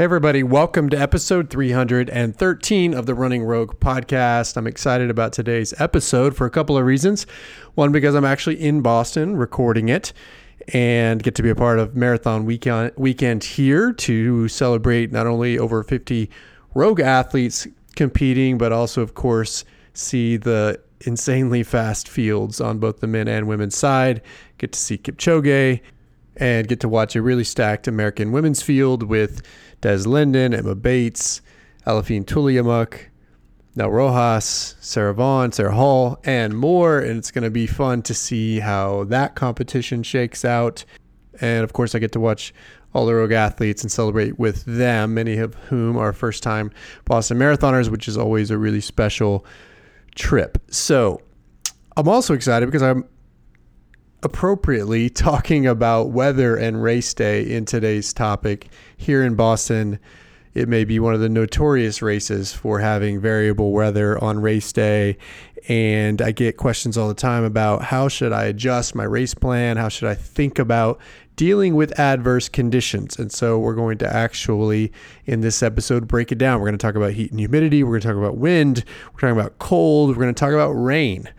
Hey, everybody, welcome to episode 313 of the Running Rogue podcast. I'm excited about today's episode for a couple of reasons. One, because I'm actually in Boston recording it and get to be a part of Marathon weekend, here to celebrate not only over 50 Rogue athletes competing, but also, of course, see the insanely fast fields on both the men and women's side. Get to see Kipchoge and get to watch a really stacked American women's field with Des Linden, Emma Bates, Aliphine Tuliamuk, Nell Rojas, Sarah Vaughn, Sarah Hall, and more. And it's going to be fun to see how that competition shakes out. And of course, I get to watch all the Rogue athletes and celebrate with them, many of whom are first time Boston Marathoners, which is always a really special trip. So I'm also excited because I'm appropriately talking about weather and race day in today's topic. Here in Boston, it may be one of the notorious races for having variable weather on race day. And I get questions all the time about how should I adjust my race plan? How should I think about dealing with adverse conditions? And so we're going to actually, in this episode, break it down. We're going to talk about heat and humidity. We're going to talk about wind. We're talking about cold. We're going to talk about rain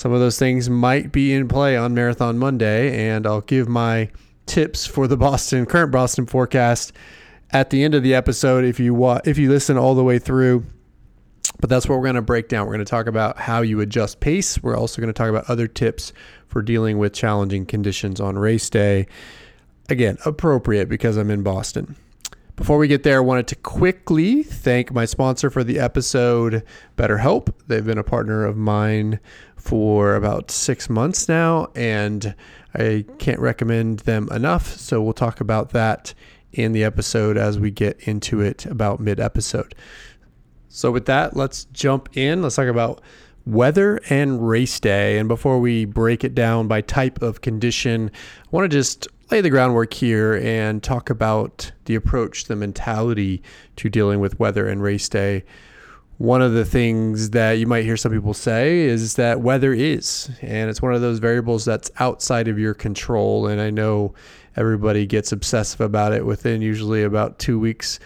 some of those things might be in play on Marathon Monday, and I'll give my tips for the Boston current Boston forecast at the end of the episode if you wa- if you listen all the way through. But that's what we're going to break down. We're going to talk about how you adjust pace. We're also going to talk about other tips for dealing with challenging conditions on race day. Again, appropriate because I'm in Boston. Before we get there, I wanted to quickly thank my sponsor for the episode, BetterHelp. They've been a partner of mine for about six months now, and I can't recommend them enough. So we'll talk about that in the episode as we get into it about mid episode. So, with that, let's jump in. Let's talk about weather and race day. And before we break it down by type of condition, I want to just lay the groundwork here and talk about the approach, the mentality to dealing with weather and race day. One of the things that you might hear some people say is that weather is, and it's one of those variables that's outside of your control. And I know everybody gets obsessive about it within usually about two weeks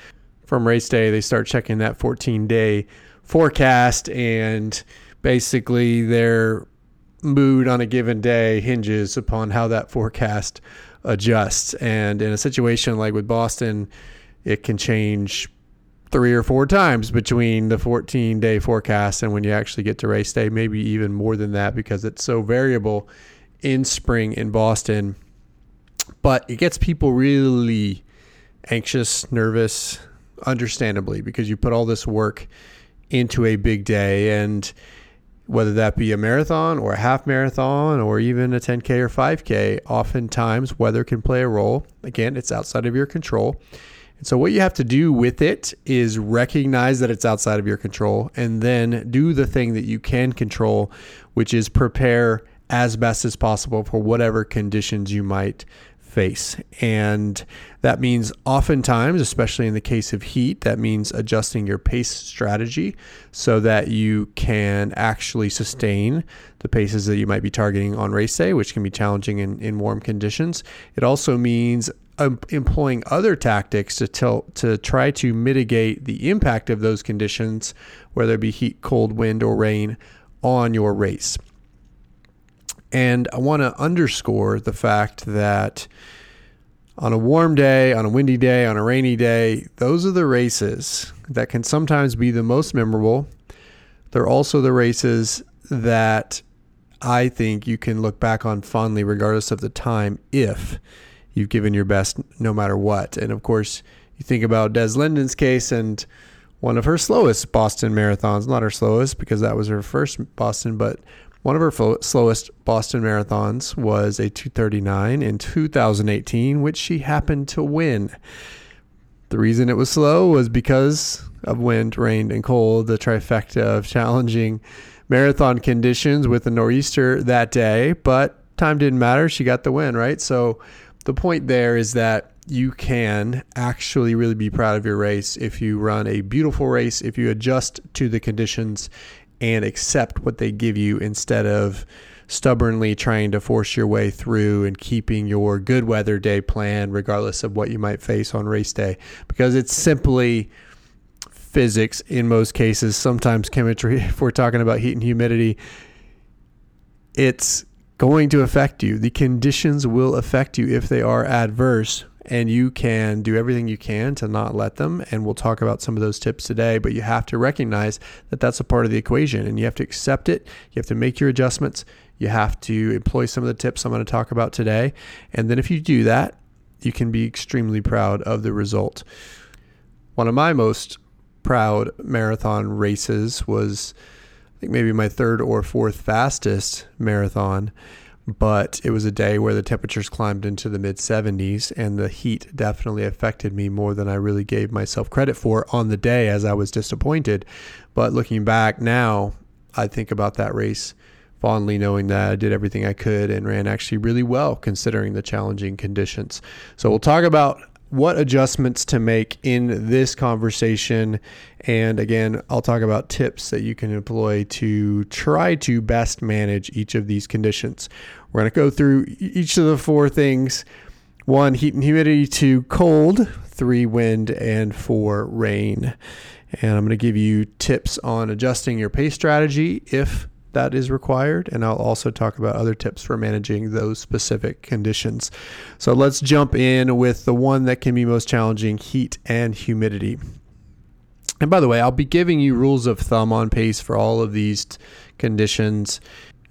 from race day. They start checking that 14 day forecast, and basically their mood on a given day hinges upon how that forecast adjusts. And in a situation like with Boston, it can change three or four times between the 14 day forecast and when you actually get to race day, maybe even more than that because it's so variable in spring in Boston. But it gets people really anxious, nervous, understandably, because you put all this work into a big day. And whether that be a marathon or a half marathon or even a 10K or 5K, oftentimes weather can play a role. Again, it's outside of your control. So, what you have to do with it is recognize that it's outside of your control and then do the thing that you can control, which is prepare as best as possible for whatever conditions you might face. And that means oftentimes, especially in the case of heat, that means adjusting your pace strategy so that you can actually sustain the paces that you might be targeting on race day, which can be challenging in, in warm conditions. It also means um, employing other tactics to tell, to try to mitigate the impact of those conditions, whether it be heat, cold, wind, or rain, on your race. And I want to underscore the fact that on a warm day, on a windy day, on a rainy day, those are the races that can sometimes be the most memorable. They're also the races that I think you can look back on fondly, regardless of the time, if you've given your best no matter what. And of course, you think about Des Linden's case and one of her slowest Boston marathons, not her slowest because that was her first Boston, but one of her fo- slowest Boston marathons was a 239 in 2018, which she happened to win. The reason it was slow was because of wind, rain, and cold, the trifecta of challenging marathon conditions with a nor'easter that day, but time didn't matter. She got the win, right? So the point there is that you can actually really be proud of your race if you run a beautiful race, if you adjust to the conditions and accept what they give you instead of stubbornly trying to force your way through and keeping your good weather day plan, regardless of what you might face on race day, because it's simply physics in most cases, sometimes chemistry, if we're talking about heat and humidity. It's going to affect you. The conditions will affect you if they are adverse and you can do everything you can to not let them. And we'll talk about some of those tips today, but you have to recognize that that's a part of the equation and you have to accept it. You have to make your adjustments. You have to employ some of the tips I'm going to talk about today. And then if you do that, you can be extremely proud of the result. One of my most proud marathon races was, think, maybe my third or fourth fastest marathon but it was a day where the temperatures climbed into the mid 70s and the heat definitely affected me more than I really gave myself credit for on the day as I was disappointed. But looking back now, I think about that race fondly knowing that I did everything I could and ran actually really well considering the challenging conditions. So we'll talk about what adjustments to make in this conversation. And again, I'll talk about tips that you can employ to try to best manage each of these conditions. We're going to go through each of the four things one, heat and humidity, two, cold, three, wind, and four, rain. And I'm going to give you tips on adjusting your pace strategy if that is required. And I'll also talk about other tips for managing those specific conditions. So let's jump in with the one that can be most challenging heat and humidity. And by the way, I'll be giving you rules of thumb on pace for all of these conditions.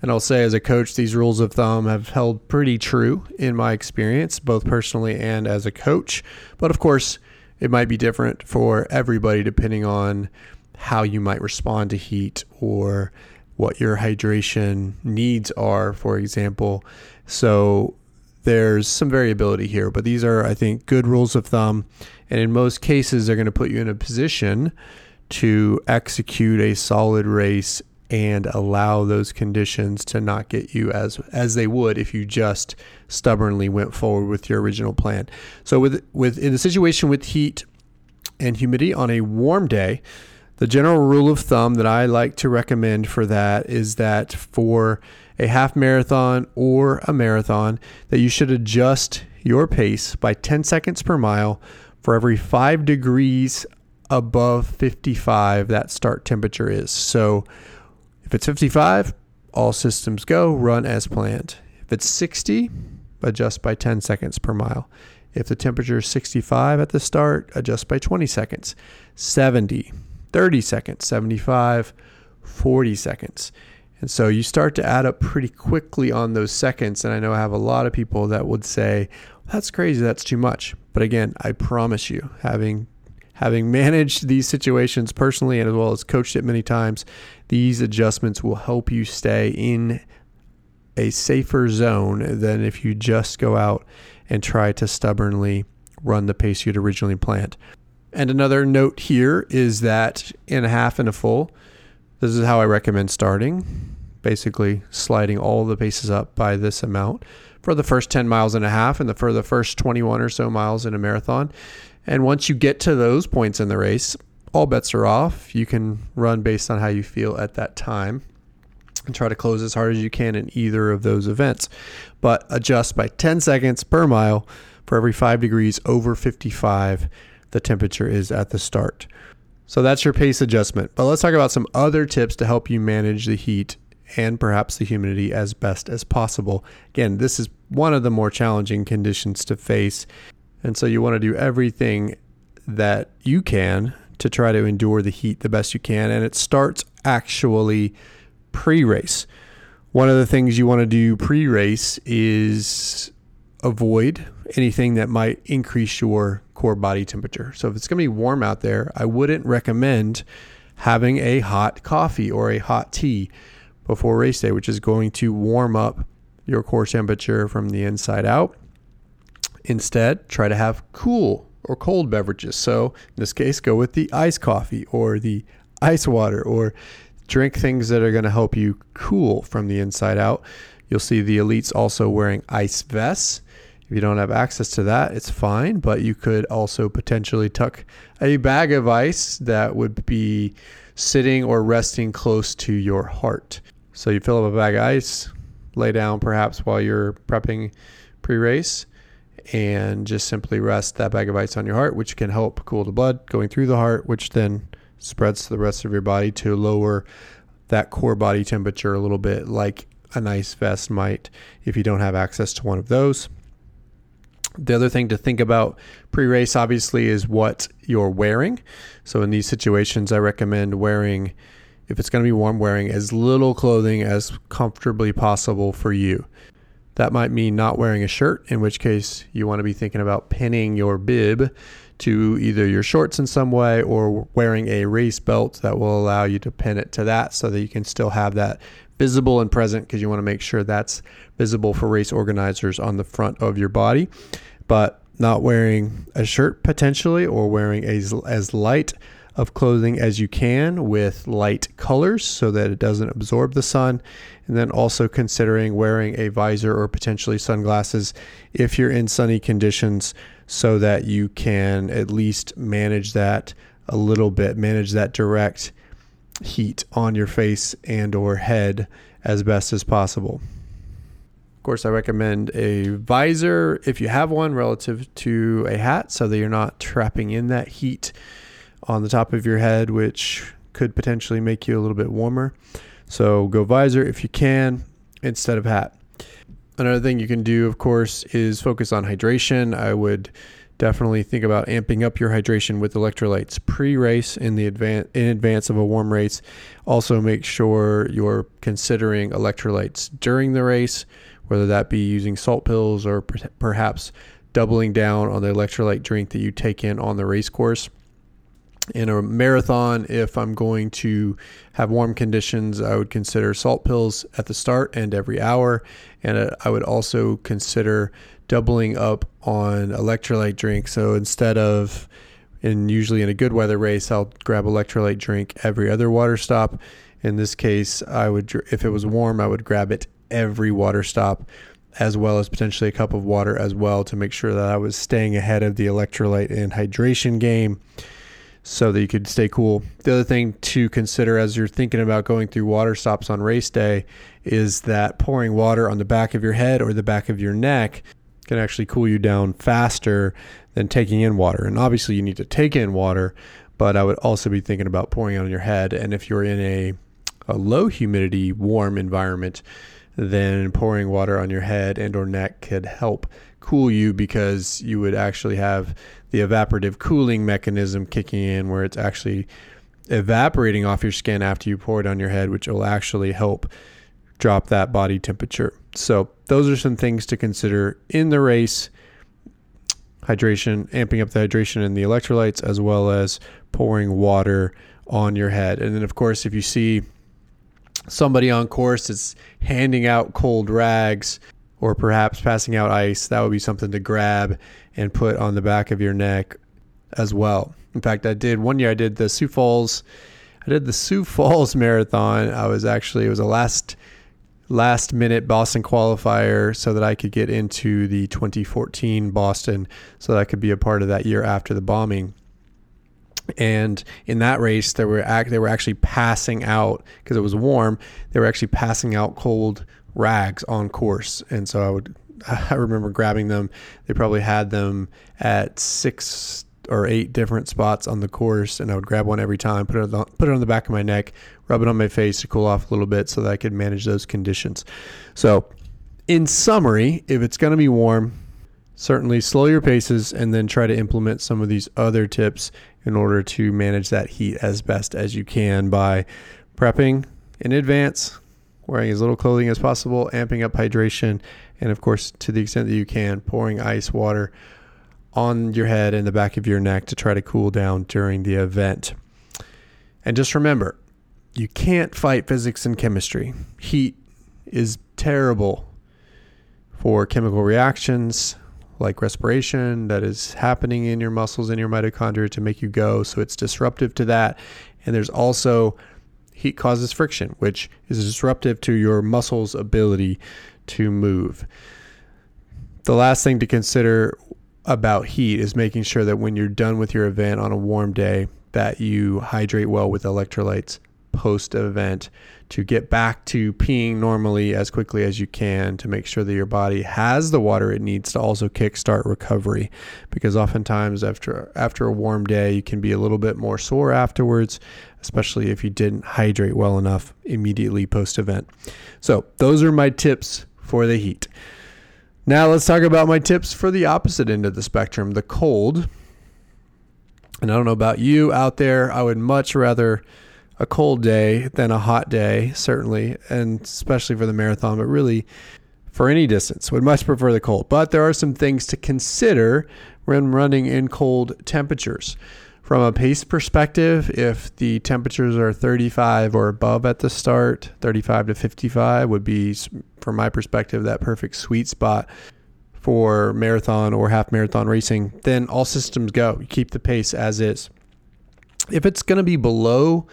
And I'll say, as a coach, these rules of thumb have held pretty true in my experience, both personally and as a coach. But of course, it might be different for everybody depending on how you might respond to heat or what your hydration needs are, for example. So there's some variability here, but these are, I think, good rules of thumb. And in most cases, they're going to put you in a position to execute a solid race and allow those conditions to not get you as as they would if you just stubbornly went forward with your original plan. So with with in a situation with heat and humidity on a warm day, the general rule of thumb that I like to recommend for that is that for a half marathon or a marathon that you should adjust your pace by 10 seconds per mile for every 5 degrees above 55 that start temperature is. So if it's 55, all systems go, run as planned. If it's 60, adjust by 10 seconds per mile. If the temperature is 65 at the start, adjust by 20 seconds. 70, 30 seconds, 75, 40 seconds. And so you start to add up pretty quickly on those seconds. And I know I have a lot of people that would say, that's crazy, that's too much. But again, I promise you, having having managed these situations personally and as well as coached it many times, these adjustments will help you stay in a safer zone than if you just go out and try to stubbornly run the pace you'd originally planned. And another note here is that in a half and a full, this is how I recommend starting. Basically, sliding all the paces up by this amount for the first 10 miles and a half and the, for the first 21 or so miles in a marathon. And once you get to those points in the race, all bets are off. You can run based on how you feel at that time and try to close as hard as you can in either of those events. But adjust by 10 seconds per mile for every five degrees over 55 the temperature is at the start. So that's your pace adjustment. But let's talk about some other tips to help you manage the heat and perhaps the humidity as best as possible. Again, this is one of the more challenging conditions to face. And so you want to do everything that you can to try to endure the heat the best you can. And it starts actually pre race. One of the things you want to do pre race is avoid anything that might increase your core body temperature. So if it's going to be warm out there, I wouldn't recommend having a hot coffee or a hot tea before race day, which is going to warm up your core temperature from the inside out. Instead, try to have cool or cold beverages. So, in this case, go with the ice coffee or the ice water or drink things that are going to help you cool from the inside out. You'll see the elites also wearing ice vests if you don't have access to that, it's fine, but you could also potentially tuck a bag of ice that would be sitting or resting close to your heart. So you fill up a bag of ice, lay down perhaps while you're prepping pre race and just simply rest that bag of ice on your heart, which can help cool the blood going through the heart, which then spreads to the rest of your body to lower that core body temperature a little bit, like an ice vest might if you don't have access to one of those. The other thing to think about pre race, obviously, is what you're wearing. So, in these situations, I recommend wearing, if it's going to be warm, wearing as little clothing as comfortably possible for you. That might mean not wearing a shirt, in which case you want to be thinking about pinning your bib to either your shorts in some way or wearing a race belt that will allow you to pin it to that so that you can still have that visible and present because you want to make sure that's visible for race organizers on the front of your body. But not wearing a shirt potentially or wearing as, as light of clothing as you can with light colors so that it doesn't absorb the sun. And then also considering wearing a visor or potentially sunglasses if you're in sunny conditions so that you can at least manage that a little bit, manage that direct heat on your face and or head as best as possible. Of course, I recommend a visor if you have one relative to a hat so that you're not trapping in that heat on the top of your head, which could potentially make you a little bit warmer. So go visor if you can instead of hat. Another thing you can do, of course, is focus on hydration. I would definitely think about amping up your hydration with electrolytes pre-race in the advance in advance of a warm race. Also, make sure you're considering electrolytes during the race, whether that be using salt pills or per- perhaps doubling down on the electrolyte drink that you take in on the race course in a marathon, if I'm going to have warm conditions, I would consider salt pills at the start and every hour. And uh, I would also consider doubling up on electrolyte drinks. So instead of, and usually in a good weather race, I'll grab electrolyte drink every other water stop. In this case, I would, if it was warm, I would grab it every water stop, as well as potentially a cup of water as well to make sure that I was staying ahead of the electrolyte and hydration game so that you could stay cool. The other thing to consider as you're thinking about going through water stops on race day is that pouring water on the back of your head or the back of your neck can actually cool you down faster than taking in water. And obviously, you need to take in water, but I would also be thinking about pouring on your head. And if you're in a, a low humidity, warm environment, then pouring water on your head and or neck could help cool you because you would actually have the evaporative cooling mechanism kicking in where it's actually evaporating off your skin after you pour it on your head, which will actually help drop that body temperature. So, those are some things to consider in the race hydration, amping up the hydration and the electrolytes, as well as pouring water on your head. And then, of course, if you see somebody on course that's handing out cold rags or perhaps passing out ice, that would be something to grab and put on the back of your neck as well. In fact, I did one year, I did the Sioux Falls. I did the Sioux Falls Marathon. I was actually, it was the last last minute Boston qualifier so that I could get into the 2014 Boston so that I could be a part of that year after the bombing. And in that race, they were they were actually passing out because it was warm. They were actually passing out cold rags on course, and so I would I remember grabbing them. They probably had them at six or eight different spots on the course, and I would grab one every time, put it on, put it on the back of my neck, rub it on my face to cool off a little bit, so that I could manage those conditions. So, in summary, if it's going to be warm, certainly slow your paces, and then try to implement some of these other tips in order to manage that heat as best as you can by prepping in advance, wearing as little clothing as possible, amping up hydration, and of course, to the extent that you can, pouring ice water on your head and the back of your neck to try to cool down during the event. And just remember, you can't fight physics and chemistry. Heat is terrible for chemical reactions like respiration that is happening in your muscles and your mitochondria to make you go. So it's disruptive to that. And there's also heat causes friction, which is disruptive to your muscles' ability to move. The last thing to consider about heat is making sure that when you're done with your event on a warm day that you hydrate well with electrolytes post event to get back to peeing normally as quickly as you can to make sure that your body has the water it needs to also kickstart recovery. Because oftentimes after after a warm day you can be a little bit more sore afterwards especially if you didn't hydrate well enough immediately post event so those are my tips for the heat now let's talk about my tips for the opposite end of the spectrum the cold and I don't know about you out there, I would much rather a cold day than a hot day, certainly, and especially for the marathon, but really for any distance, would much prefer the cold. But there are some things to consider when running in cold temperatures. From a pace perspective, if the temperatures are 35 or above at the start, 35 to 55 would be, from my perspective, that perfect sweet spot for marathon or half marathon racing, then all systems go. You keep the pace as is. If it's going to be below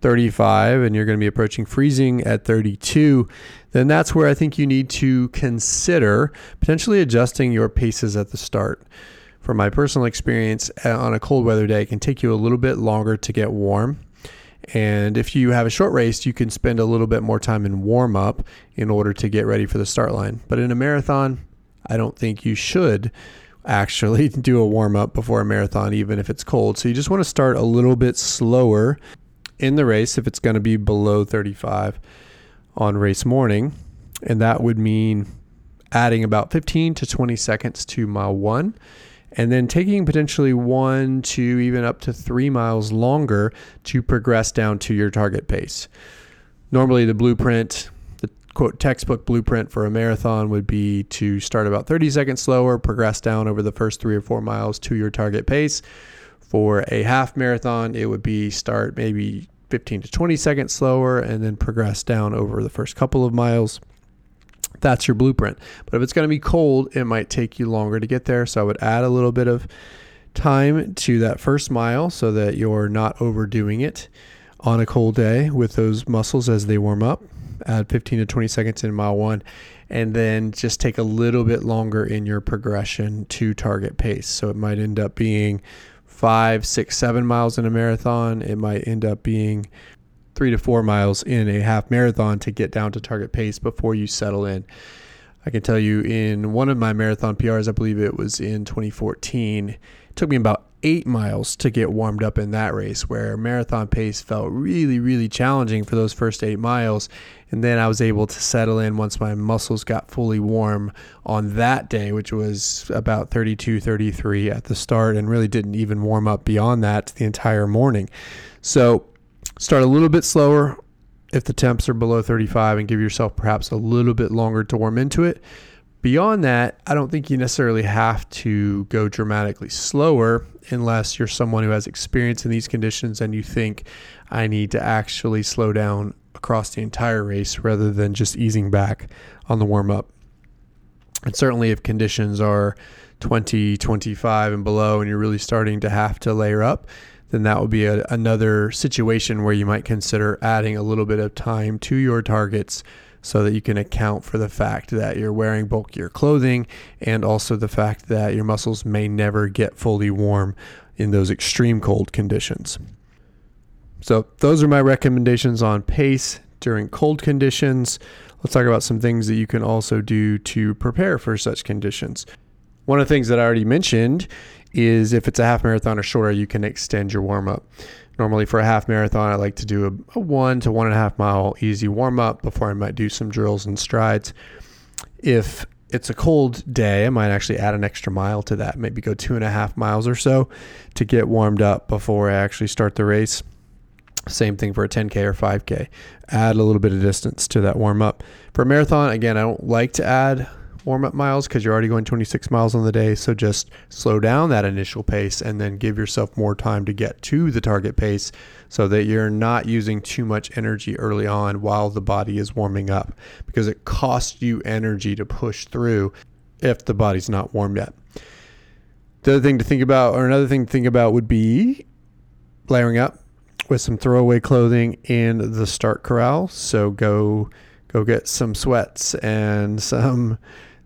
35 and you're going to be approaching freezing at 32, then that's where I think you need to consider potentially adjusting your paces at the start. From my personal experience, uh, on a cold weather day, it can take you a little bit longer to get warm. And if you have a short race, you can spend a little bit more time in warm up in order to get ready for the start line. But in a marathon, I don't think you should actually do a warm up before a marathon, even if it's cold. So you just want to start a little bit slower in the race if it's going to be below 35 on race morning. And that would mean adding about 15 to 20 seconds to mile one and then taking potentially one to even up to three miles longer to progress down to your target pace. Normally, the blueprint the quote textbook blueprint for a marathon would be to start about 30 seconds slower, progress down over the first three or four miles to your target pace. For a half marathon, it would be start maybe 15 to 20 seconds slower and then progress down over the first couple of miles. That's your blueprint. But if it's going to be cold, it might take you longer to get there. So I would add a little bit of time to that first mile so that you're not overdoing it on a cold day with those muscles as they warm up add 15 to 20 seconds in mile one, and then just take a little bit longer in your progression to target pace. So it might end up being five, six, seven miles in a marathon. It might end up being three to four miles in a half marathon to get down to target pace before you settle in. I can tell you in one of my marathon PRs, I believe it was in 2014, it took me about eight miles to get warmed up in that race, where marathon pace felt really, really challenging for those first eight miles. And then I was able to settle in once my muscles got fully warm on that day, which was about 32, 33 at the start, and really didn't even warm up beyond that the entire morning. So start a little bit slower if the temps are below 35 and give yourself perhaps a little bit longer to warm into it. Beyond that, I don't think you necessarily have to go dramatically slower unless you're someone who has experience in these conditions and you think I need to actually slow down across the entire race rather than just easing back on the warm up. And certainly, if conditions are 20, 25 and below, and you're really starting to have to layer up, then that would be a, another situation where you might consider adding a little bit of time to your targets so that you can account for the fact that you're wearing bulkier clothing and also the fact that your muscles may never get fully warm in those extreme cold conditions. So, those are my recommendations on pace during cold conditions. Let's talk about some things that you can also do to prepare for such conditions. One of the things that I already mentioned is if it's a half marathon or shorter, you can extend your warm up. Normally, for a half marathon, I like to do a, a one to one and a half mile easy warm up before I might do some drills and strides. If it's a cold day, I might actually add an extra mile to that, maybe go two and a half miles or so to get warmed up before I actually start the race. Same thing for a 10K or 5K. Add a little bit of distance to that warm up. For a marathon, again, I don't like to add warm up miles because you're already going 26 miles on the day. So just slow down that initial pace and then give yourself more time to get to the target pace so that you're not using too much energy early on while the body is warming up because it costs you energy to push through if the body's not warmed yet. The other thing to think about, or another thing to think about, would be layering up with some throwaway clothing in the start corral. So go go get some sweats and some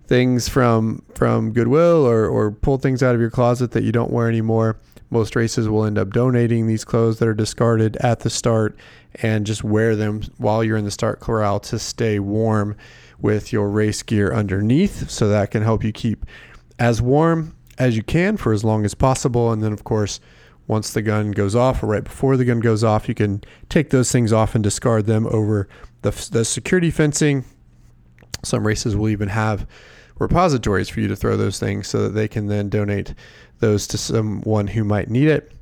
things from from Goodwill or or pull things out of your closet that you don't wear anymore. Most races will end up donating these clothes that are discarded at the start and just wear them while you're in the start corral to stay warm with your race gear underneath. So that can help you keep as warm as you can for as long as possible. And then, of course, once the gun goes off or right before the gun goes off, you can take those things off and discard them over the, the security fencing. Some races will even have repositories for you to throw those things so that they can then donate those to someone who might need it.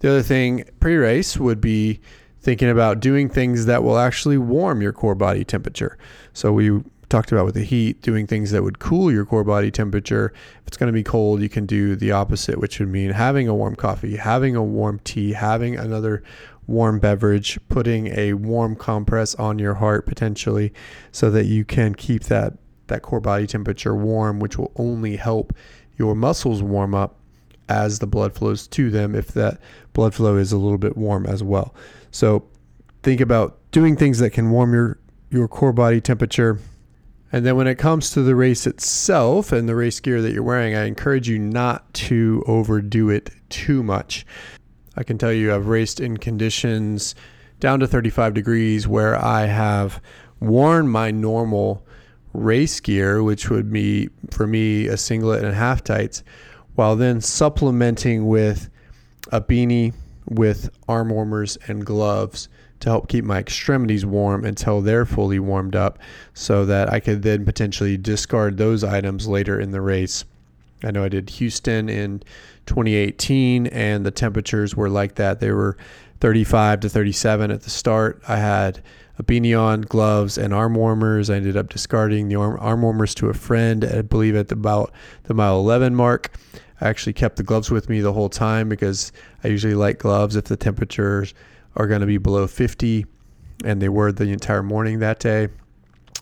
The other thing pre race would be thinking about doing things that will actually warm your core body temperature. So we talked about with the heat, doing things that would cool your core body temperature. If it's going to be cold, you can do the opposite, which would mean having a warm coffee, having a warm tea, having another warm beverage, putting a warm compress on your heart potentially so that you can keep that that core body temperature warm, which will only help your muscles warm up as the blood flows to them if that blood flow is a little bit warm as well. So think about doing things that can warm your your core body temperature and then when it comes to the race itself and the race gear that you're wearing, I encourage you not to overdo it too much. I can tell you I've raced in conditions down to 35 degrees where I have worn my normal race gear, which would be for me a singlet and half tights, while then supplementing with a beanie with arm warmers and gloves to help keep my extremities warm until they're fully warmed up so that I could then potentially discard those items later in the race. I know I did Houston in 2018 and the temperatures were like that. They were 35 to 37 at the start. I had a beanie on, gloves, and arm warmers. I ended up discarding the arm, arm warmers to a friend, I believe at about the mile 11 mark. I actually kept the gloves with me the whole time because I usually like gloves if the temperatures are going to be below 50, and they were the entire morning that day.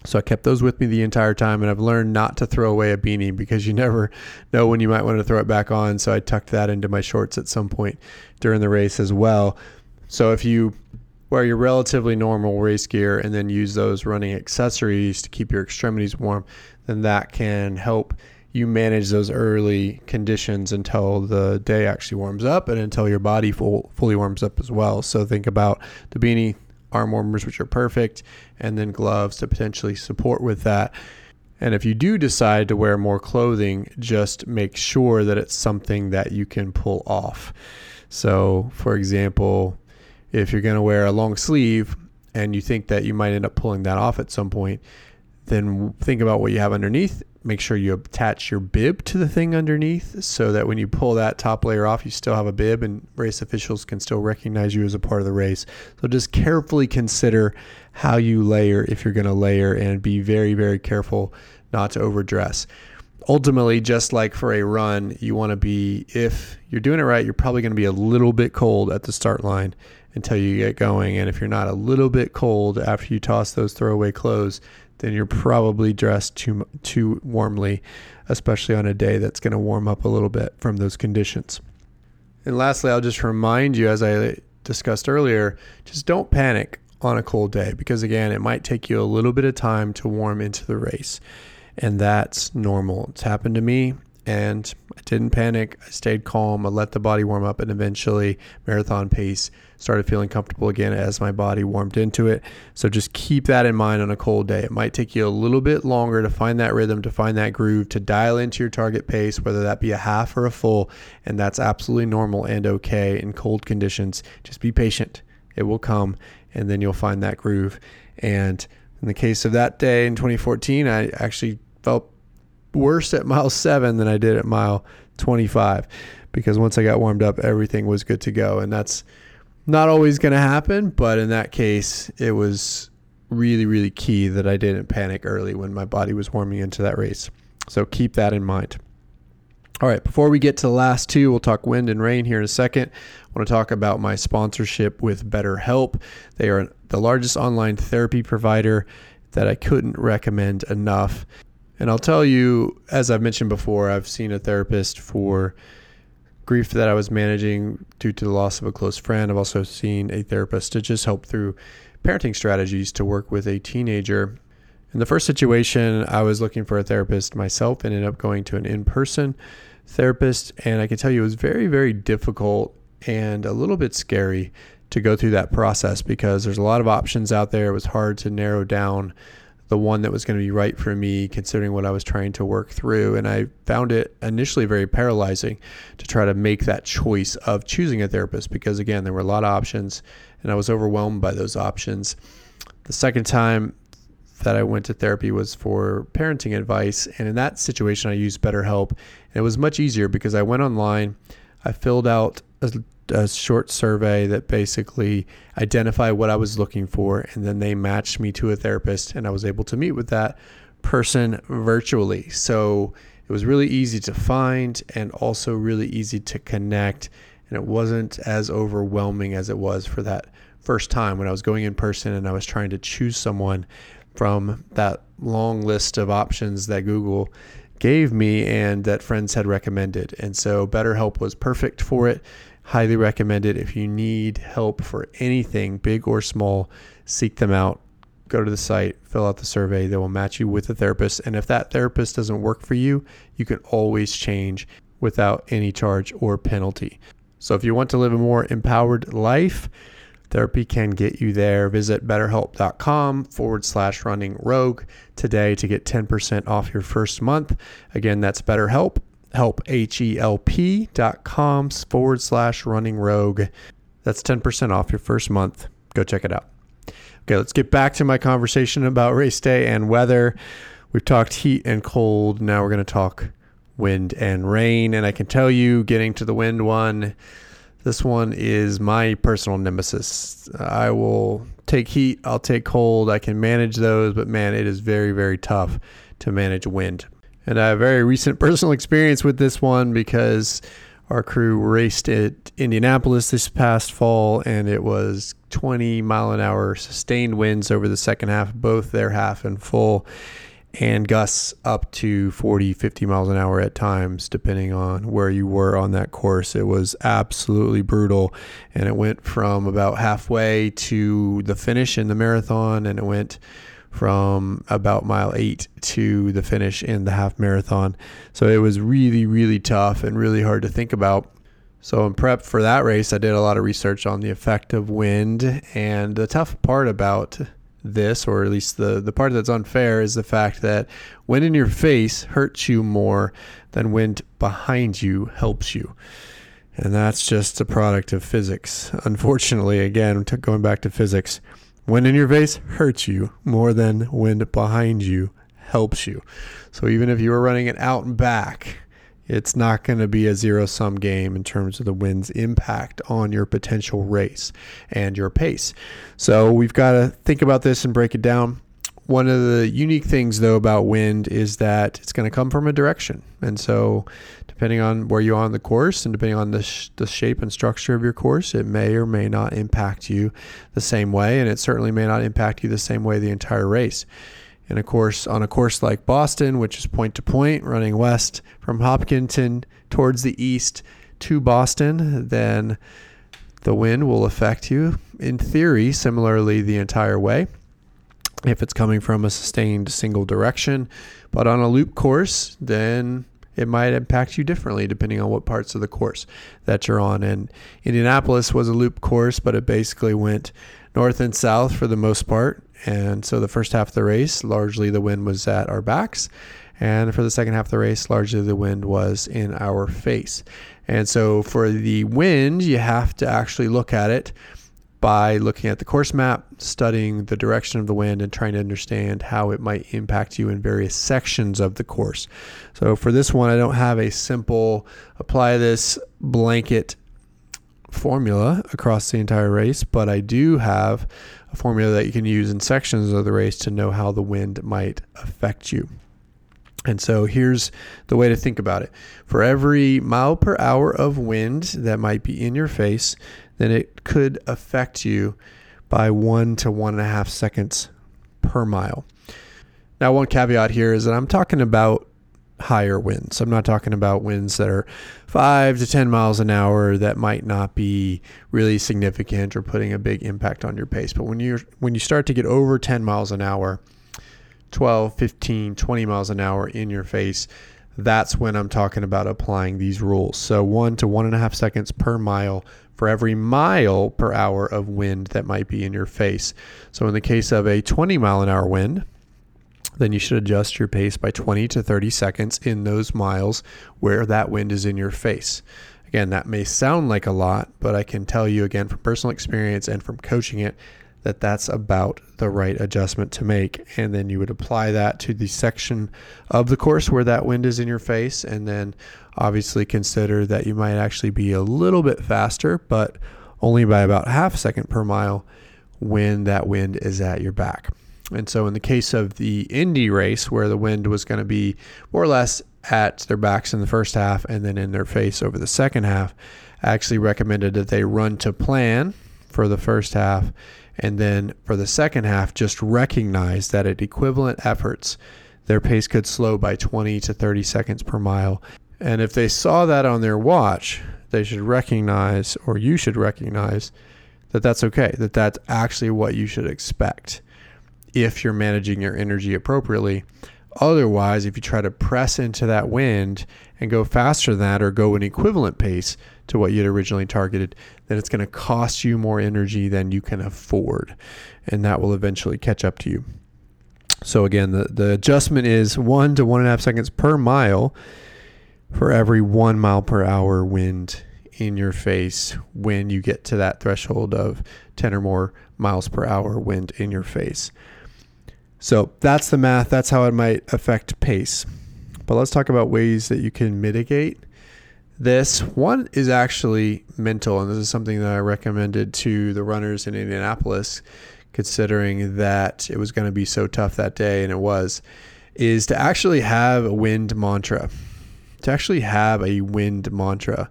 So I kept those with me the entire time, and I've learned not to throw away a beanie because you never know when you might want to throw it back on. So I tucked that into my shorts at some point during the race as well. So if you wear your relatively normal race gear and then use those running accessories to keep your extremities warm, then that can help you manage those early conditions until the day actually warms up and until your body full, fully warms up as well. So think about the beanie, arm warmers, which are perfect, and then gloves to potentially support with that. And if you do decide to wear more clothing, just make sure that it's something that you can pull off. So, for example, if you're going to wear a long sleeve and you think that you might end up pulling that off at some point, then think about what you have underneath make sure you attach your bib to the thing underneath so that when you pull that top layer off, you still have a bib and race officials can still recognize you as a part of the race. So just carefully consider how you layer if you're going to layer and be very, very careful not to overdress. Ultimately, just like for a run, you want to be, if you're doing it right, you're probably going to be a little bit cold at the start line until you get going. And if you're not a little bit cold after you toss those throwaway clothes, then you're probably dressed too too warmly, especially on a day that's going to warm up a little bit from those conditions. And lastly, I'll just remind you, as I discussed earlier, just don't panic on a cold day because again, it might take you a little bit of time to warm into the race, and that's normal. It's happened to me and I didn't panic. I stayed calm. I let the body warm up, and eventually, marathon pace started feeling comfortable again as my body warmed into it. So just keep that in mind on a cold day. It might take you a little bit longer to find that rhythm, to find that groove, to dial into your target pace, whether that be a half or a full, and that's absolutely normal and okay in cold conditions. Just be patient. It will come, and then you'll find that groove. And in the case of that day in 2014, I actually felt worse at mile seven than I did at mile 25 because once I got warmed up, everything was good to go. And that's not always going to happen, but in that case, it was really, really key that I didn't panic early when my body was warming into that race. So keep that in mind. All right, before we get to the last two, we'll talk wind and rain here in a second. I want to talk about my sponsorship with BetterHelp. They are the largest online therapy provider that I couldn't recommend enough. And I'll tell you, as I've mentioned before, I've seen a therapist for grief that I was managing due to the loss of a close friend. I've also seen a therapist to just help through parenting strategies to work with a teenager. In the first situation, I was looking for a therapist myself and ended up going to an in person therapist. And I can tell you it was very, very difficult and a little bit scary to go through that process because there's a lot of options out there. It was hard to narrow down the one that was going to be right for me, considering what I was trying to work through. And I found it initially very paralyzing to try to make that choice of choosing a therapist because, again, there were a lot of options and I was overwhelmed by those options. The second time that I went to therapy was for parenting advice. And in that situation, I used BetterHelp. And it was much easier because I went online, I filled out a a short survey that basically identified what I was looking for, and then they matched me to a therapist, and I was able to meet with that person virtually. So it was really easy to find and also really easy to connect, and it wasn't as overwhelming as it was for that first time when I was going in person and I was trying to choose someone from that long list of options that Google gave me and that friends had recommended. And so BetterHelp was perfect for it. Highly recommend it. If you need help for anything, big or small, seek them out. Go to the site, fill out the survey. They will match you with a therapist. And if that therapist doesn't work for you, you can always change without any charge or penalty. So if you want to live a more empowered life, therapy can get you there. Visit betterhelp.com forward slash running rogue today to get 10% off your first month. Again, that's BetterHelp help, H-E-L-P forward slash running rogue. That's 10% off your first month. Go check it out. Okay, let's get back to my conversation about race day and weather. We've talked heat and cold. Now we're going to talk wind and rain. And I can tell you, getting to the wind one, this one is my personal nemesis. I will take heat, I'll take cold. I can manage those, but man, it is very, very tough to manage wind. And I have a very recent personal experience with this one because our crew raced at Indianapolis this past fall and it was 20 mile an hour sustained winds over the second half, both their half and full, and gusts up to 40, 50 miles an hour at times, depending on where you were on that course. It was absolutely brutal. And it went from about halfway to the finish in the marathon and it went from about mile eight to the finish in the half marathon. So it was really, really tough and really hard to think about. So, in prep for that race, I did a lot of research on the effect of wind. And the tough part about this, or at least the, the part that's unfair, is the fact that wind in your face hurts you more than wind behind you helps you. And that's just a product of physics. Unfortunately, again, going back to physics, Wind in your face hurts you more than wind behind you helps you. So even if you were running it out and back, it's not going to be a zero sum game in terms of the wind's impact on your potential race and your pace. So we've got to think about this and break it down. One of the unique things, though, about wind is that it's going to come from a direction. And so, depending on where you are on the course and depending on the, sh- the shape and structure of your course, it may or may not impact you the same way. And it certainly may not impact you the same way the entire race. And of course, on a course like Boston, which is point to point, running west from Hopkinton towards the east to Boston, then the wind will affect you, in theory, similarly the entire way if it's coming from a sustained single direction. But on a loop course, then it might impact you differently depending on what parts of the course that you're on. And Indianapolis was a loop course, but it basically went north and south for the most part. And so the first half of the race, largely the wind was at our backs. And for the second half of the race, largely the wind was in our face. And so for the wind, you have to actually look at it by looking at the course map, studying the direction of the wind, and trying to understand how it might impact you in various sections of the course. So, for this one, I don't have a simple apply this blanket formula across the entire race, but I do have a formula that you can use in sections of the race to know how the wind might affect you. And so here's the way to think about it. For every mile per hour of wind that might be in your face, then it could affect you by one to one and a half seconds per mile. Now, one caveat here is that I'm talking about higher winds. I'm not talking about winds that are five to 10 miles an hour that might not be really significant or putting a big impact on your pace. But when you when you start to get over 10 miles an hour, 12, 15, 20 miles an hour in your face, that's when I'm talking about applying these rules. So one to one and a half seconds per mile for every mile per hour of wind that might be in your face. So in the case of a 20 mile an hour wind, then you should adjust your pace by 20 to 30 seconds in those miles where that wind is in your face. Again, that may sound like a lot, but I can tell you again from personal experience and from coaching it that that's about the right adjustment to make. And then you would apply that to the section of the course where that wind is in your face. And then obviously consider that you might actually be a little bit faster, but only by about half a second per mile when that wind is at your back. And so, in the case of the Indy race, where the wind was going to be more or less at their backs in the first half and then in their face over the second half, I actually recommended that they run to plan for the first half and then for the second half, just recognize that at equivalent efforts, their pace could slow by 20 to 30 seconds per mile. And if they saw that on their watch, they should recognize, or you should recognize, that that's okay, that that's actually what you should expect if you're managing your energy appropriately. Otherwise, if you try to press into that wind and go faster than that or go an equivalent pace to what you'd originally targeted, then it's going to cost you more energy than you can afford. And that will eventually catch up to you. So, again, the, the adjustment is one to one and a half seconds per mile for every one mile per hour wind in your face when you get to that threshold of 10 or more miles per hour wind in your face. So that's the math. That's how it might affect pace. But let's talk about ways that you can mitigate this. One is actually mental, and this is something that I recommended to the runners in Indianapolis, considering that it was going to be so tough that day, and it was, is to actually have a wind mantra. To actually have a wind mantra.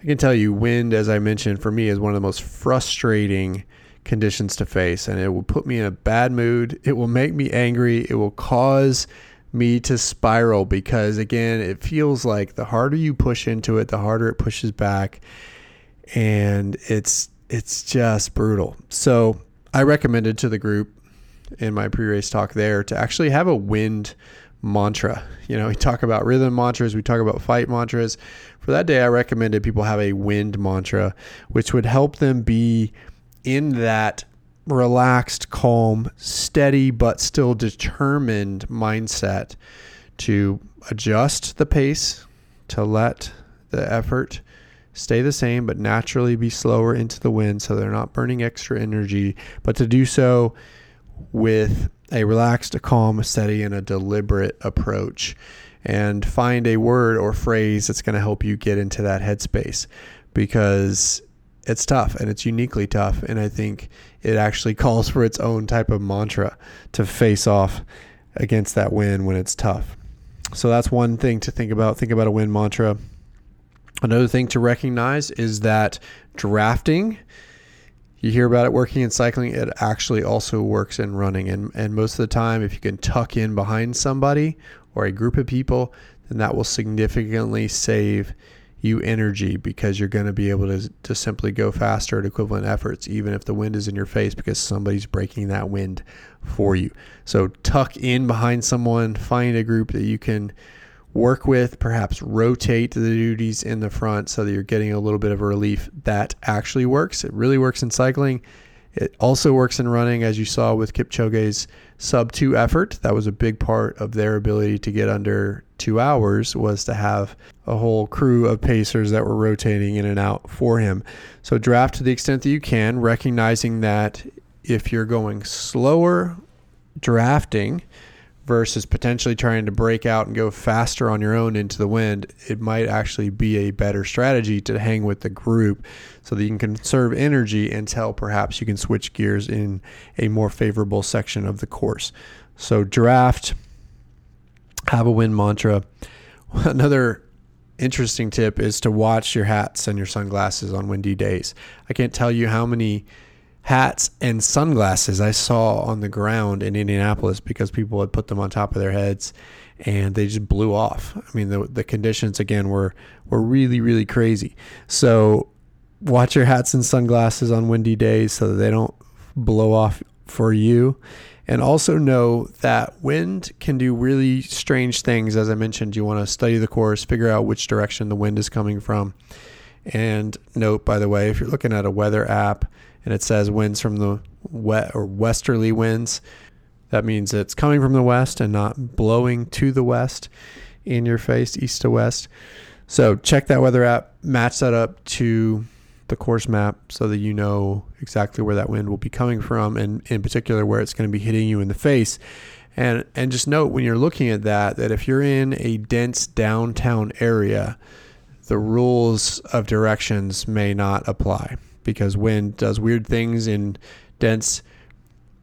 I can tell you, wind, as I mentioned, for me is one of the most frustrating conditions to face and it will put me in a bad mood. It will make me angry. It will cause me to spiral because again, it feels like the harder you push into it, the harder it pushes back and it's it's just brutal. So, I recommended to the group in my pre-race talk there to actually have a wind mantra. You know, we talk about rhythm mantras, we talk about fight mantras. For that day, I recommended people have a wind mantra, which would help them be in that relaxed, calm, steady, but still determined mindset to adjust the pace, to let the effort stay the same, but naturally be slower into the wind so they're not burning extra energy, but to do so with a relaxed, a calm, a steady, and a deliberate approach. And find a word or phrase that's going to help you get into that headspace because it's tough and it's uniquely tough. And I think it actually calls for its own type of mantra to face off against that win when it's tough. So that's one thing to think about. Think about a win mantra. Another thing to recognize is that drafting, you hear about it working in cycling, it actually also works in running. And, and most of the time, if you can tuck in behind somebody or a group of people, then that will significantly save you energy because you're going to be able to, to simply go faster at equivalent efforts, even if the wind is in your face because somebody's breaking that wind for you. So tuck in behind someone, find a group that you can work with, perhaps rotate the duties in the front so that you're getting a little bit of a relief. That actually works. It really works in cycling. It also works in running, as you saw with Kipchoge's sub two effort. That was a big part of their ability to get under two hours was to have a whole crew of pacers that were rotating in and out for him. So draft to the extent that you can, recognizing that if you're going slower drafting, versus potentially trying to break out and go faster on your own into the wind, it might actually be a better strategy to hang with the group so that you can conserve energy until perhaps you can switch gears in a more favorable section of the course. So, draft, have a win mantra. Another interesting tip is to watch your hats and your sunglasses on windy days. I can't tell you how many hats and sunglasses I saw on the ground in Indianapolis because people had put them on top of their heads and they just blew off. I mean, the, the conditions again were were really really crazy. So watch your hats and sunglasses on windy days so that they don't blow off for you. And also know that wind can do really strange things. As I mentioned, you want to study the course, figure out which direction the wind is coming from. And note, by the way, if you're looking at a weather app and it says winds from the wet or westerly winds, that means it's coming from the west and not blowing to the west in your face, east to west. So check that weather app, match that up to the course map so that you know exactly where that wind will be coming from and in particular where it's going to be hitting you in the face. And and just note when you're looking at that that if you're in a dense downtown area, the rules of directions may not apply because wind does weird things in dense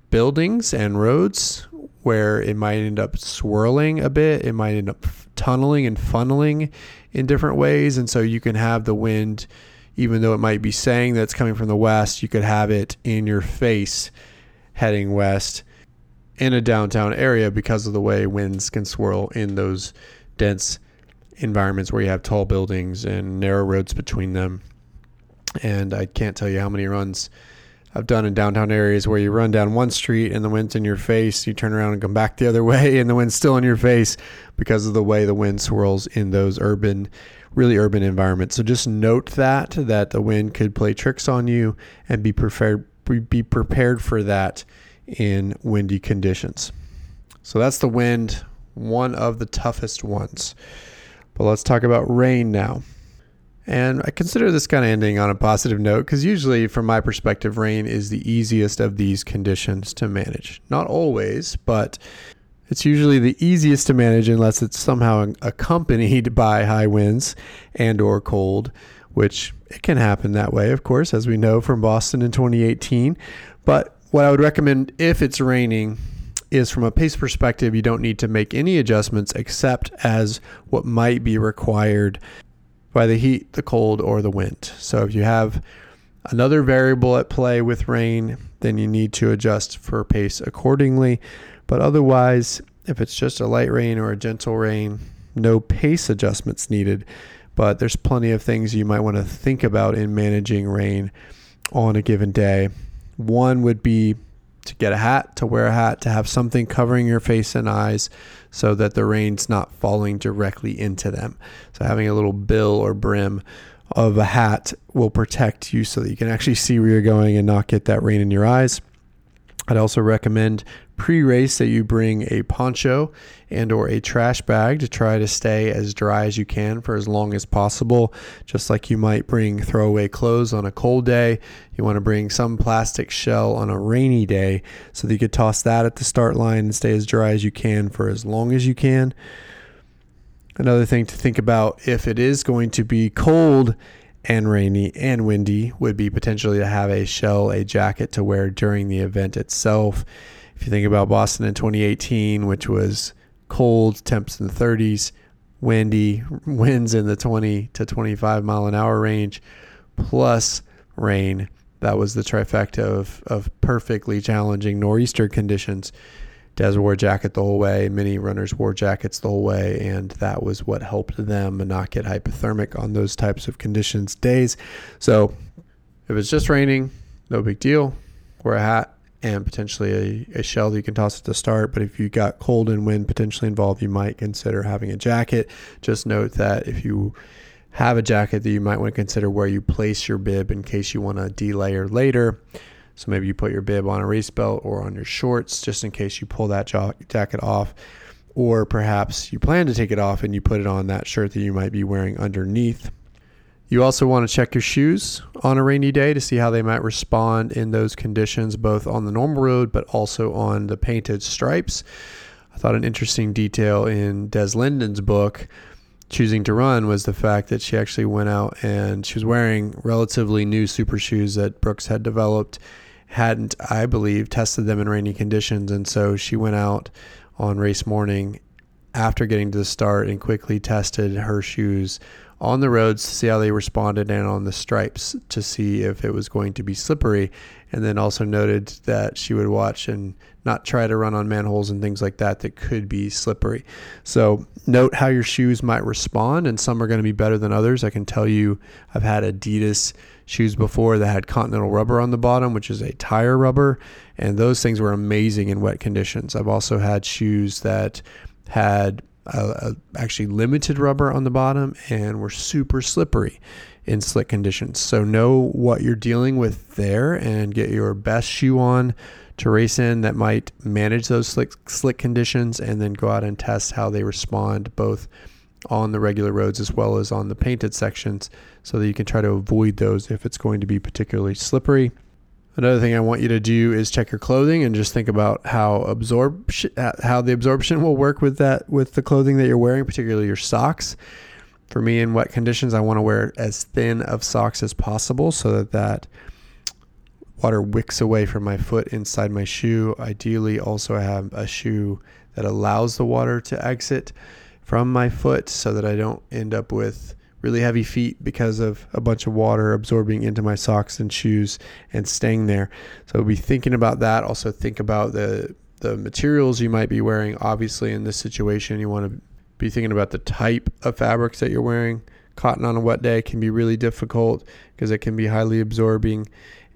buildings and roads where it might end up swirling a bit. It might end up tunneling and funneling in different ways. And so you can have the wind, even though it might be saying that it's coming from the west, you could have it in your face heading west in a downtown area because of the way winds can swirl in those dense environments where you have tall buildings and narrow roads between them. And I can't tell you how many runs I've done in downtown areas where you run down one street and the wind's in your face. You turn around and come back the other way and the wind's still in your face because of the way the wind swirls in those urban, really urban environment. So just note that that the wind could play tricks on you and be prepared be prepared for that in windy conditions. So that's the wind, one of the toughest ones. But let's talk about rain now. And I consider this kind of ending on a positive note because usually, from my perspective, rain is the easiest of these conditions to manage. Not always, but it's usually the easiest to manage unless it's somehow accompanied by high winds and or cold, which it can happen that way, of course, as we know from Boston in 2018. But what I would recommend if it's raining is from a pace perspective, you don't need to make any adjustments except as what might be required by the heat, the cold, or the wind. So if you have another variable at play with rain, then you need to adjust for pace accordingly. But otherwise, if it's just a light rain or a gentle rain, no pace adjustments needed. But there's plenty of things you might want to think about in managing rain on a given day. One would be to get a hat, to wear a hat, to have something covering your face and eyes so that the rain's not falling directly into them. So having a little bill or brim of a hat will protect you so that you can actually see where you're going and not get that rain in your eyes. I'd also recommend pre-race that you bring a poncho and or a trash bag to try to stay as dry as you can for as long as possible. Just like you might bring throwaway clothes on a cold day you want to bring some plastic shell on a rainy day so that you could toss that at the start line and stay as dry as you can for as long as you can. Another thing to think about if it is going to be cold and rainy and windy would be potentially to have a shell a jacket to wear during the event itself if you think about Boston in 2018, which was cold, temps in the 30s, windy, winds in the 20 to 25 mile an hour range, plus rain. That was the trifecta of, of perfectly challenging nor'easter conditions. Des wore a jacket the whole way. Many runners wore jackets the whole way, and that was what helped them not get hypothermic on those types of conditions days. So, if it's just raining, no big deal. Wear a hat, and potentially a, a shell that you can toss at the start. But if you got cold and wind potentially involved, you might consider having a jacket. Just note that if you have a jacket that you might want to consider where you place your bib in case you want to delayer later. So maybe you put your bib on a race belt or on your shorts just in case you pull that jacket off. Or perhaps you plan to take it off and you put it on that shirt that you might be wearing underneath. You also want to check your shoes on a rainy day to see how they might respond in those conditions, both on the normal road but also on the painted stripes. I thought an interesting detail in Des Linden's book, Choosing to Run, was the fact that she actually went out and she was wearing relatively new super shoes that Brooks had developed, hadn't, I believe, tested them in rainy conditions. And so she went out on race morning after getting to the start and quickly tested her shoes on the roads to see how they responded and on the stripes to see if it was going to be slippery. And then also noted that she would watch and not try to run on manholes and things like that that could be slippery. So, note how your shoes might respond, and some are going to be better than others. I can tell you, I've had Adidas shoes before that had continental rubber on the bottom, which is a tire rubber, and those things were amazing in wet conditions. I've also had shoes that had actually limited rubber on the bottom and were super slippery in slick conditions. So know what you're dealing with there and get your best shoe on to race in that might manage those slick slick conditions and then go out and test how they respond both on the regular roads as well as on the painted sections so that you can try to avoid those if it's going to be particularly slippery. Another thing I want you to do is check your clothing and just think about how absorption, uh, how the absorption will work with that with the clothing that you're wearing, particularly your socks. For me, in wet conditions, I want to wear as thin of socks as possible so that that water wicks away from my foot inside my shoe. Ideally, also I have a shoe that allows the water to exit from my foot so that I don't end up with really heavy feet because of a bunch of water absorbing into my socks and shoes and staying there. So be thinking about that. Also think about the the materials you might be wearing. Obviously, in this situation, you want to be thinking about the type of fabrics that you're wearing. Cotton on a wet day can be really difficult because it can be highly absorbing.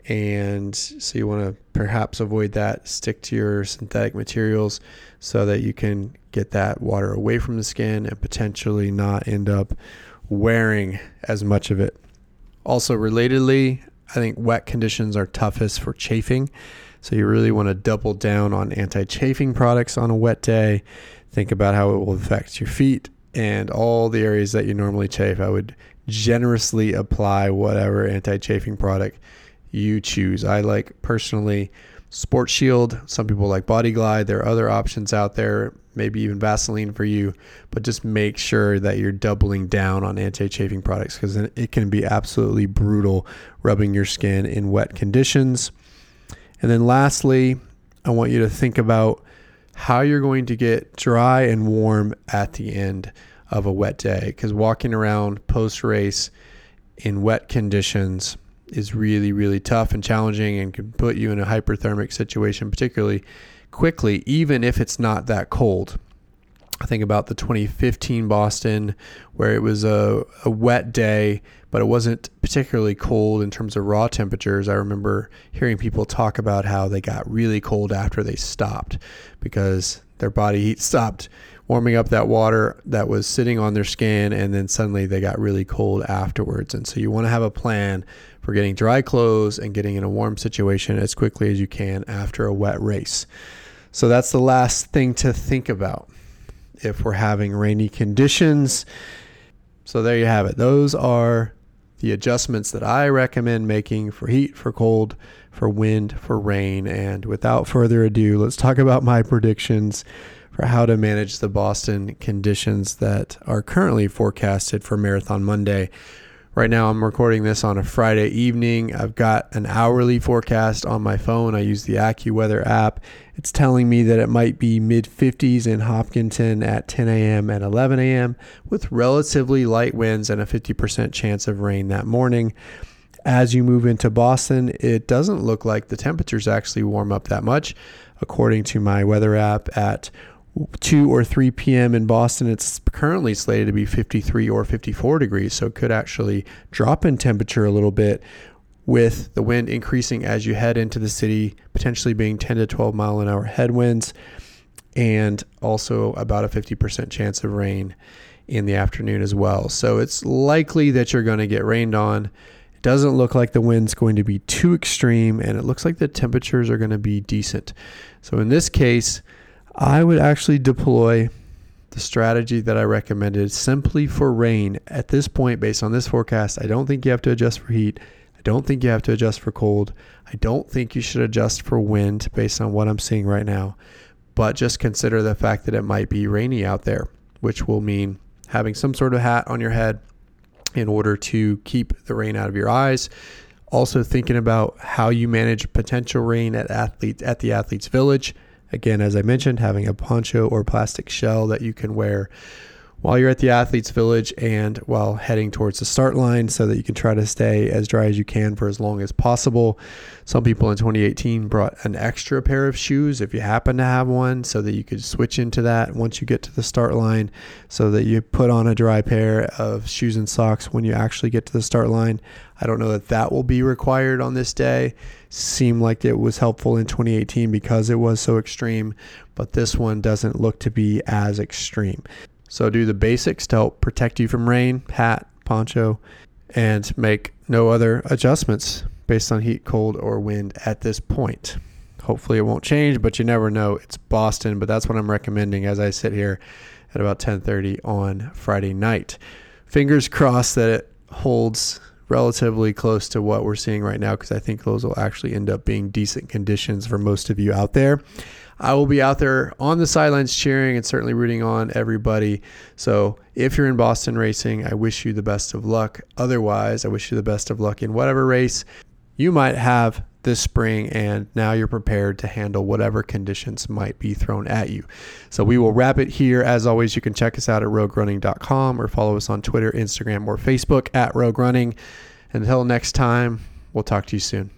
And so you want to perhaps avoid that. Stick to your synthetic materials so that you can get that water away from the skin and potentially not end up wearing as much of it. Also, relatedly, I think wet conditions are toughest for chafing. So you really want to double down on anti chafing products on a wet day. Think about how it will affect your feet and all the areas that you normally chafe. I would generously apply whatever anti chafing product you choose. I like personally Sport Shield. Some people like Body Glide. There are other options out there maybe even Vaseline for you, but just make sure that you're doubling down on anti chafing products because it can be absolutely brutal rubbing your skin in wet conditions. And then lastly, I want you to think about how you're going to get dry and warm at the end of a wet day because walking around post race in wet conditions is really, really tough and challenging and can put you in a hyperthermic situation, particularly quickly, even if it's not that cold. I think about the 2015 Boston, where it was a, a wet day, but it wasn't particularly cold in terms of raw temperatures. I remember hearing people talk about how they got really cold after they stopped because their body heat stopped warming up that water that was sitting on their skin, and then suddenly they got really cold afterwards. And so you want to have a plan for getting dry clothes and getting in a warm situation as quickly as you can after a wet race. So that's the last thing to think about if we're having rainy conditions. So there you have it. Those are the adjustments that I recommend making for heat, for cold, for wind, for rain. And without further ado, let's talk about my predictions for how to manage the Boston conditions that are currently forecasted for Marathon Monday. Right now, I'm recording this on a Friday evening. I've got an hourly forecast on my phone. I use the AccuWeather app. It's telling me that it might be mid 50s in Hopkinton at 10 a.m. and 11 a.m., with relatively light winds and a 50% chance of rain that morning. As you move into Boston, it doesn't look like the temperatures actually warm up that much. According to my weather app, at 2 or 3 p.m. in Boston, it's currently slated to be 53 or 54 degrees, so it could actually drop in temperature a little bit with the wind increasing as you head into the city, potentially being 10 to 12 mile an hour headwinds, and also about a 50% chance of rain in the afternoon as well. So it's likely that you're going to get rained on. It doesn't look like the wind's going to be too extreme, and it looks like the temperatures are going to be decent. So in this case, I would actually deploy the strategy that I recommended simply for rain at this point, based on this forecast. I don't think you have to adjust for heat. I don't think you have to adjust for cold. I don't think you should adjust for wind based on what I'm seeing right now. But just consider the fact that it might be rainy out there, which will mean having some sort of hat on your head in order to keep the rain out of your eyes. Also thinking about how you manage potential rain at athletes at the athletes village Again, as I mentioned, having a poncho or plastic shell that you can wear while you're at the athletes village and while heading towards the start line so that you can try to stay as dry as you can for as long as possible. Some people in 2018 brought an extra pair of shoes if you happen to have one so that you could switch into that once you get to the start line so that you put on a dry pair of shoes and socks when you actually get to the start line. I don't know that that will be required on this day. Seemed like it was helpful in 2018 because it was so extreme, but this one doesn't look to be as extreme. So do the basics to help protect you from rain, hat, poncho, and make no other adjustments based on heat, cold, or wind at this point. Hopefully it won't change, but you never know. It's Boston, but that's what I'm recommending as I sit here at about 10:30 on Friday night. Fingers crossed that it holds relatively close to what we're seeing right now because I think those will actually end up being decent conditions for most of you out there. I will be out there on the sidelines cheering and certainly rooting on everybody. So if you're in Boston racing, I wish you the best of luck. Otherwise, I wish you the best of luck in whatever race you might have this spring, and now you're prepared to handle whatever conditions might be thrown at you. So we will wrap it here. As always, you can check us out at roguerunning.com or follow us on Twitter, Instagram, or Facebook at Rogue Running. Until next time, we'll talk to you soon.